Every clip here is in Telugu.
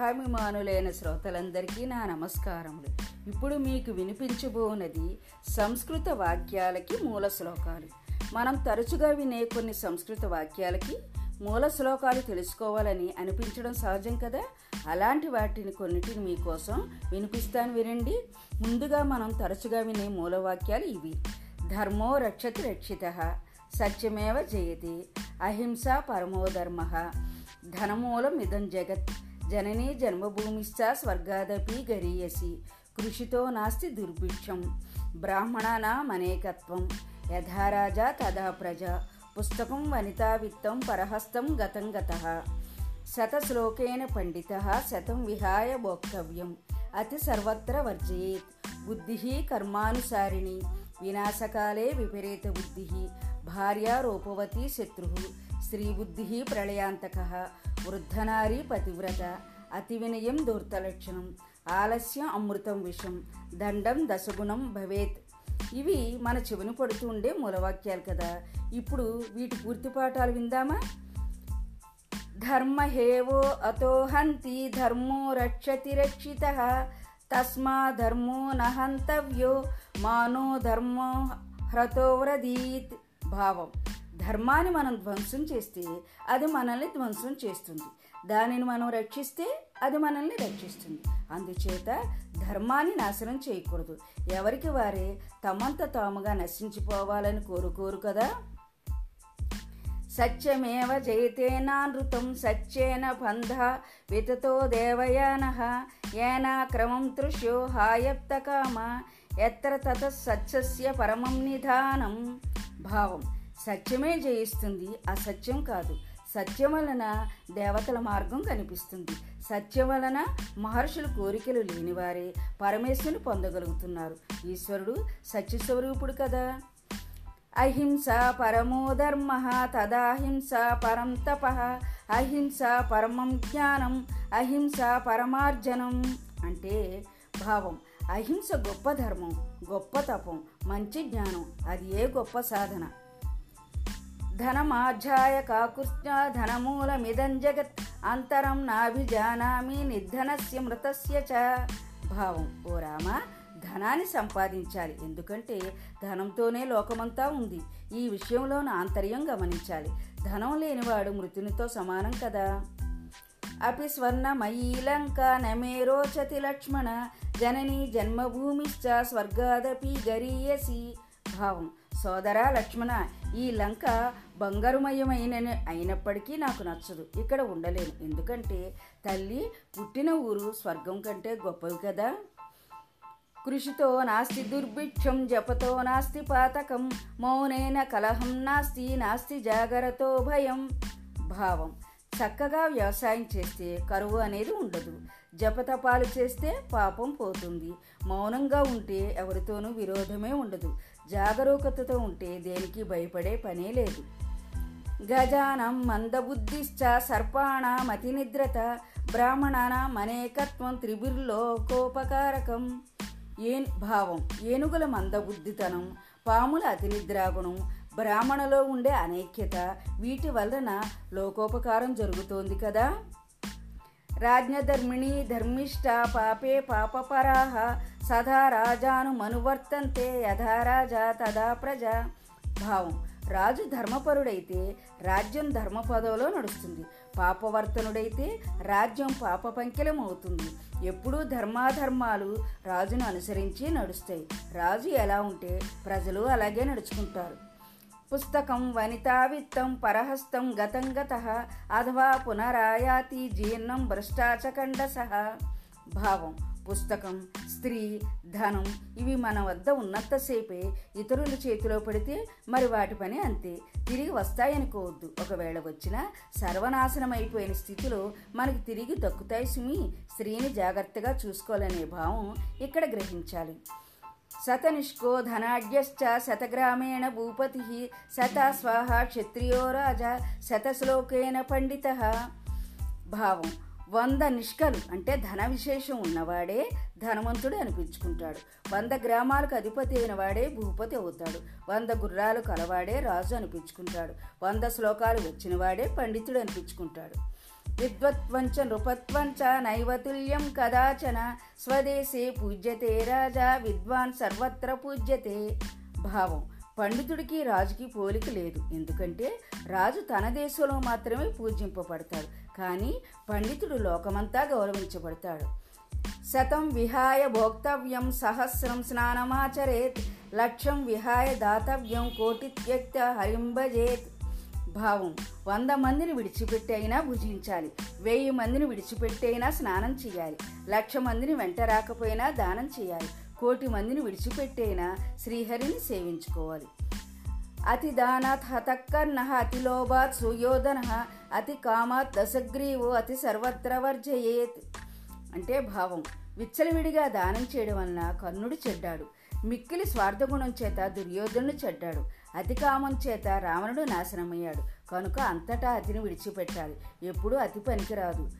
కథాభిమానులైన శ్రోతలందరికీ నా నమస్కారములు. ఇప్పుడు మీకు వినిపించబోనది సంస్కృత వాక్యాలకి మూల శ్లోకాలు. మనం తరచుగా వినే కొన్ని సంస్కృత వాక్యాలకి మూల శ్లోకాలు తెలుసుకోవాలని అనిపించడం సహజం కదా? అలాంటి వాటిని కొన్నిటిని మీకోసం వినిపిస్తాను వినండి. ముందుగా మనం తరచుగా వినే మూలవాక్యాలు ఇవి. ధర్మో రక్షతి రక్షిత సత్యమేవ జయతి అహింస పరమో ధర్మ ధనమూలం ఇదం జగత్ జననీ జన్మభూమిశ్చ స్వర్గాదపి గరీయసి కృషితో నాస్తి దుర్భిక్షం బ్రాహ్మణానామనేకత్వం యథా రాజా తదా ప్రజ పుస్తకం వనితా విత్తం పరహస్తం గతం గత శతశ్లోకేన పండిత శతం విహాయ భోక్తవ్యం అతి సర్వత్ర వర్జయేత్ బుద్ధి కర్మానుసారిణి వినాశకాలే విపరీత బుద్ధి భార్య రూపవతి శత్రు స్త్రీబుద్ధి ప్రళయాంతక వృద్ధనారీ పతివ్రత అతి వినయం దూర్తలక్షణం ఆలస్యం అమృతం విషం దండం దశగుణం భవేత్. ఇవి మన చెవిని పడుతూ ఉండే మూలవాక్యాలు కదా. ఇప్పుడు వీటి పూర్తి పాఠాలు విందామా? ధర్మహేవో అతోహంతి ధర్మో రక్షతి రక్షిత తస్మా ధర్మో నహంతవ్యో మానో ధర్మో హ్రతోవ్రదీత్ భావం. ధర్మాన్ని మనం ధ్వంసం చేస్తే అది మనల్ని ధ్వంసం చేస్తుంది. దానిని మనం రక్షిస్తే అది మనల్ని రక్షిస్తుంది. అందుచేత ధర్మాన్ని నాశనం చేయకూడదు. ఎవరికి వారే తమంత తాముగా నశించిపోవాలని కోరుకోరు కదా? సత్యమేవ జయతేనానృతం సత్యేన బంధ వితతో దేవయాన ఏనా క్రమం తృష్యో హాయప్తకామ ఎత్ర తత సత్యస్య పరమం నిధానం. భావం. సత్యమే జయిస్తుంది. అసత్యం కాదు. సత్యం వలన దేవతల మార్గం కనిపిస్తుంది. సత్యం వలన మహర్షుల కోరికలు లేనివారే పరమేశ్వరుని పొందగలుగుతున్నారు. ఈశ్వరుడు సత్యస్వరూపుడు కదా. అహింస పరమో ధర్మ తదాహింస పరం తప అహింస పరమం జ్ఞానం అహింస పరమార్జనం అంటే భావం. అహింస గొప్ప ధర్మం గొప్ప తపం మంచి జ్ఞానం అది ఏ గొప్ప సాధన? ధనమాధ్యాయ కాకృష్ణ ధనమూలమిదం జగత్ అంతరం నాభిజానామి నిర్ధనస్య మృతస్య చ భావం ఓ రామ ధనాన్ని సంపాదించాలి. ఎందుకంటే ధనంతోనే లోకమంతా ఉంది. ఈ విషయంలో నా ఆంతర్యం గమనించాలి. ధనం లేనివాడు మృతునితో సమానం కదా. అపి స్వర్ణమయీ లంక నమే రోచతి లక్ష్మణ జనని జన్మభూమిశ్చ స్వర్గాదపి గరీయసి. భావం సోదరా లక్ష్మణ ఈ లంక బంగారుమయమైన అయినప్పటికీ నాకు నచ్చదు. ఇక్కడ ఉండలేను. ఎందుకంటే తల్లి పుట్టిన ఊరు స్వర్గం కంటే గొప్పవి కదా. కృషితో నాస్తి దుర్భిక్షం జపతో నాస్తి పాతకం మౌనేన కలహం నాస్తి నాస్తి జాగరతో భయం భావం. చక్కగా వ్యవసాయం చేస్తే కరువు అనేది ఉండదు. జపతపాలు చేస్తే పాపం పోతుంది. మౌనంగా ఉంటే ఎవరితోనూ విరోధమే ఉండదు. జాగరూకతతో ఉంటే దేనికి భయపడే పనే లేదు. గజానం మందబుద్ధిశ్చ సర్పాణమతి నిద్రత బ్రాహ్మణానాం అనేకత్వం త్రిభిర్లోకోపకారకం. ఏ భావం ఏనుగుల మందబుద్ధితనం పాముల అతినిద్రాగుణం బ్రాహ్మణలో ఉండే అనైక్యత వీటి వలన లోకోపకారం జరుగుతోంది కదా? రాజ్ఞధర్మిణీ ధర్మిష్ట పాపే పాపపరాహ సదా రాజాను మనువర్తంతే యథా రాజా తదా ప్రజ. భావం రాజు ధర్మపరుడైతే రాజ్యం ధర్మపదవిలో నడుస్తుంది. పాపవర్తనుడైతే రాజ్యం పాప పంకిలం అవుతుంది ఎప్పుడూ ధర్మాధర్మాలు రాజును అనుసరించి నడుస్తాయి. రాజు ఎలా ఉంటే ప్రజలు అలాగే నడుచుకుంటారు. పుస్తకం వనితావిత్తం పరహస్తం గతం గత అథవా పునరాయాతి జీర్ణం భ్రష్టాచకండ సహ భావం పుస్తకం స్త్రీ ధనం ఇవి మన వద్ద ఉన్నంతసేపే ఇతరుల చేతిలో పడితే మరి వాటి పని అంతే. తిరిగి వస్తాయనుకోవద్దు. ఒకవేళ వచ్చినా సర్వనాశనం అయిపోయిన స్థితిలో మనకి తిరిగి దక్కుతాయి సుమి. స్త్రీని జాగ్రత్తగా చూసుకోవాలనే భావం ఇక్కడ గ్రహించాలి. శతనిష్కో ధనాఢ్యశ్చ శతగ్రామేణ భూపతి శత స్వాహ క్షత్రియో రాజా శతశ్లోకేన పండిత. భావం వంద నిష్కలు అంటే ధన విశేషం ఉన్నవాడే ధనవంతుడు అనిపించుకుంటాడు. వంద గ్రామాలకు అధిపతి అయిన వాడే భూపతి అవుతాడు. వంద గుర్రాలు కలవాడే రాజు అనిపించుకుంటాడు. వంద శ్లోకాలు వచ్చినవాడే పండితుడు అనిపించుకుంటాడు. విద్వత్వంచ నృపత్వంచ నైవతుల్యం కదాచన స్వదేశే పూజ్యతే రాజా విద్వాన్ సర్వత్ర పూజ్యతే భావం పండితుడికి రాజుకి పోలిక లేదు। ఎందుకంటే రాజు తన దేశంలో మాత్రమే పూజింపబడతాడు। కానీ పండితుడు లోకమంతా గౌరవించబడతాడు। శతం విహాయ భోక్తవ్యం సహస్రం స్నానమాచరేత్। లక్ష్యం విహాయ దాతవ్యం కోటిత్యక్త హరింభజేత్। భావం. వంద మందిని విడిచిపెట్టి అయినా భుజించాలి. వెయ్యి మందిని విడిచిపెట్టి అయినా స్నానం చేయాలి. లక్ష మందిని వెంట రాకపోయినా దానం చేయాలి. కోటి మందిని విడిచిపెట్టైనా శ్రీహరిని సేవించుకోవాలి. అతి దానాత్ హతక్కర్ణ అతి లోభాత్ సుయోధన అతి కామాత్ దశగ్రీవో అతి సర్వత్ర వర్జయేత్. అంటే భావం. విచ్చలవిడిగా దానం చేయడం వలన కర్ణుడు చెడ్డాడు. మిక్కిలి స్వార్థగుణం చేత దుర్యోధనుడు చెడ్డాడు. అతికామం చేత రావణుడు నాశనమయ్యాడు. కనుక అంతటా అతిని విడిచిపెట్టాలి. ఎప్పుడూ అతి పనికిరాదు.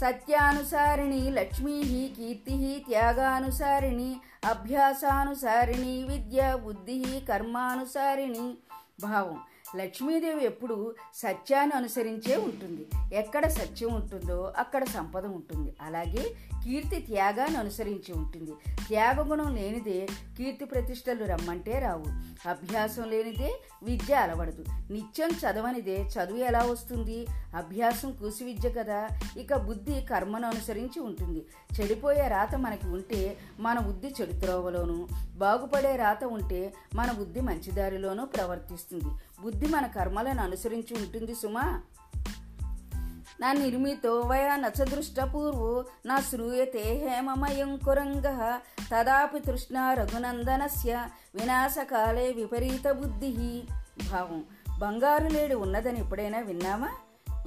సత్యానుసారిణి లక్ష్మీ కీర్తి త్యాగానుసారిణి అభ్యాసానుసారిణి విద్య బుద్ధి కర్మానుసారిణి భావం. లక్ష్మీదేవి ఎప్పుడు సత్యాన్ని అనుసరించే ఉంటుంది. ఎక్కడ సత్యం ఉంటుందో అక్కడ సంపద ఉంటుంది. అలాగే కీర్తి త్యాగాన్ని అనుసరించి ఉంటుంది. త్యాగగుణం లేనిదే కీర్తి ప్రతిష్టలు రమ్మంటే రావు. అభ్యాసం లేనిదే విద్య అలవడదు. నిత్యం చదవనిదే చదువు ఎలా వస్తుంది? అభ్యాసం కూసి విద్య కదా. ఇక బుద్ధి కర్మను అనుసరించి ఉంటుంది. చెడిపోయే రాత మనకి ఉంటే మన బుద్ధి చెడు బాగుపడే రాత ఉంటే మన బుద్ధి మంచిదారిలోనూ ప్రవర్తిస్తుంది. బుద్ధి మన కర్మలను అనుసరించి ఉంటుంది సుమా. నా నిర్మితో వయా నచదృష్టపూర్వో నా శ్రూయతే హేమమయం కురంగ. తదాపి తృష్ణ రఘునందనస్య వినాశకాలే విపరీత బుద్ధి. భావం బంగారు లేడు ఉన్నదని ఎప్పుడైనా విన్నామా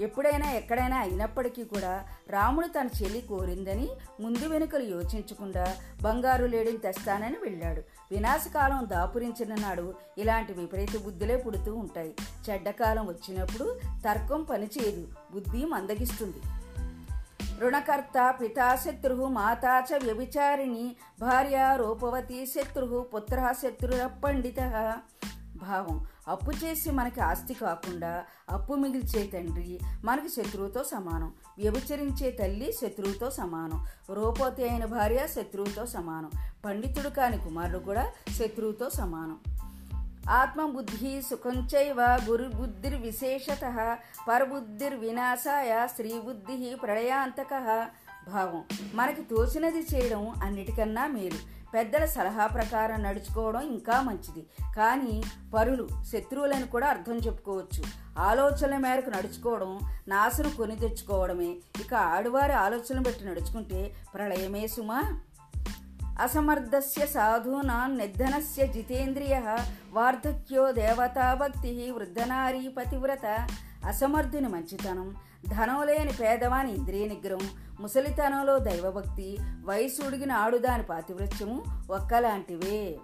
ఎప్పుడైనా ఎక్కడైనా అయినప్పటికీ కూడా రాముడు తన చెల్లి కోరిందని ముందు వెనుకలు యోచించకుండా బంగారు లేడిని తెస్తానని వెళ్ళాడు. వినాశకాలం దాపురించిన నాడు ఇలాంటి విపరీత బుద్ధులే పుడుతూ ఉంటాయి. చెడ్డకాలం వచ్చినప్పుడు తర్కం పనిచేయదు. బుద్ధి మందగిస్తుంది. రుణకర్త పితా శత్రు వ్యభిచారిణి భార్య రూపవతి శత్రు పుత్ర శత్రుర పండిత భావం. అప్పు చేసి మనకి ఆస్తి కాకుండా అప్పు మిగిల్చే తండ్రి మనకి శత్రువుతో సమానం. వ్యభిచరించే తల్లి శత్రువుతో సమానం. రూపవతి అయిన భార్య శత్రువుతో సమానం. పండితుడు కాని కుమారుడు కూడా శత్రువుతో సమానం. ఆత్మబుద్ధి సుఖం చైవ గురుబుద్ధిర్విశేషత పరబుద్ధిర్వినాశాయ స్త్రీబుద్ధి ప్రళయాంతక. భావం. మనకి తోచినది చేయడం అన్నిటికన్నా మేలు. పెద్దల సలహా ప్రకారం నడుచుకోవడం ఇంకా మంచిది. కానీ పరులు శత్రువులను కూడా అర్థం చెప్పుకోవచ్చు. ఆలోచనల మేరకు నడుచుకోవడం నాశనం కొని తెచ్చుకోవడమే. ఇక ఆడువారి ఆలోచనలు బట్టి నడుచుకుంటే ప్రళయమే సుమా. అసమర్థస్య సాధూనాం నిర్ధనస్య జితేంద్రియ వార్ధక్యో దేవతాభక్తి వృద్ధనారీ పతివ్రత. అసమర్థుని మంచితనం ధనం లేని పేదవాని ఇంద్రియ నిగ్రహం ముసలితనంలో దైవభక్తి వయసు ఉడిగిన ఆడుదాని పాతివృత్యము ఒక్కలాంటివే.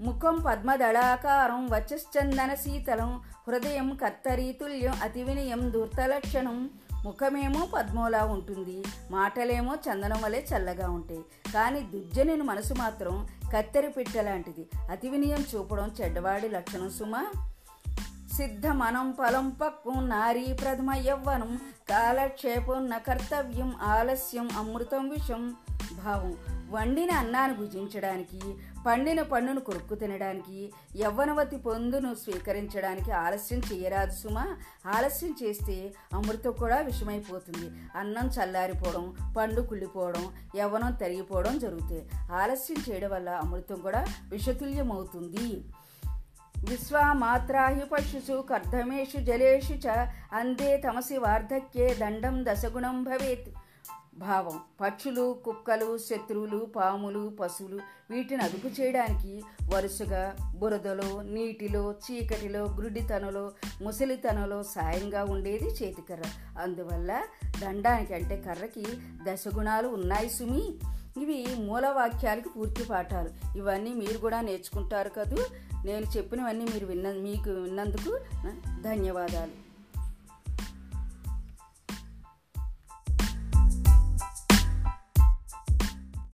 ముఖం పద్మదళాకారం వచశ్చందన శీతలం హృదయం కత్తరీతుల్యం అతి వినయం ధూర్తలక్షణం ముఖమేమో పద్మోలా ఉంటుంది మాటలేమో చందనం వలె చల్లగా ఉంటాయి. కానీ దుర్జనుని మనసు మాత్రం కత్తెర పిట్టలాంటిది అతి వినయం చూపడం చెడ్డవాడి లక్షణం సుమా. సిద్ధమనం ఫలం పక్వం నారీ ప్రథమ యవ్వనం కాలక్షేపం న కర్తవ్యం ఆలస్యం అమృతం విషం భావం. వండిన అన్నాన్ని భుజించడానికి పండిన పండును కొరుక్కు తినడానికి యవ్వనవతి పొందును స్వీకరించడానికి ఆలస్యం చేయరాదు సుమా. ఆలస్యం చేస్తే అమృతం కూడా విషమైపోతుంది. అన్నం చల్లారిపోవడం పండు కుళ్ళిపోవడం యవ్వనం తరిగిపోవడం జరుగుతాయి. ఆలస్యం చేయడం వల్ల అమృతం కూడా విషతుల్యమవుతుంది. విశ్వామాత్రాహిపశుషు కర్ధమేషు జలేషు చ అందే తమసి వార్ధక్యే దండం దశగుణం భవేత్. భావం పక్షులు కుక్కలు శత్రువులు పాములు పశువులు వీటిని అదుపు చేయడానికి వరుసగా బురదలో నీటిలో చీకటిలో గ్రుడితనలో ముసలితనలో సాయంగా ఉండేది చేతికర్ర. అందువల్ల దండానికి అంటే కర్రకి దశగుణాలు ఉన్నాయి సుమి. ఇవి మూలవాక్యాలకి పూర్తి పాఠాలు. ఇవన్నీ మీరు కూడా నేర్చుకుంటారు కదూ. నేను చెప్పినవన్నీ మీరు విన్న మీకు విన్నందుకు ధన్యవాదాలు.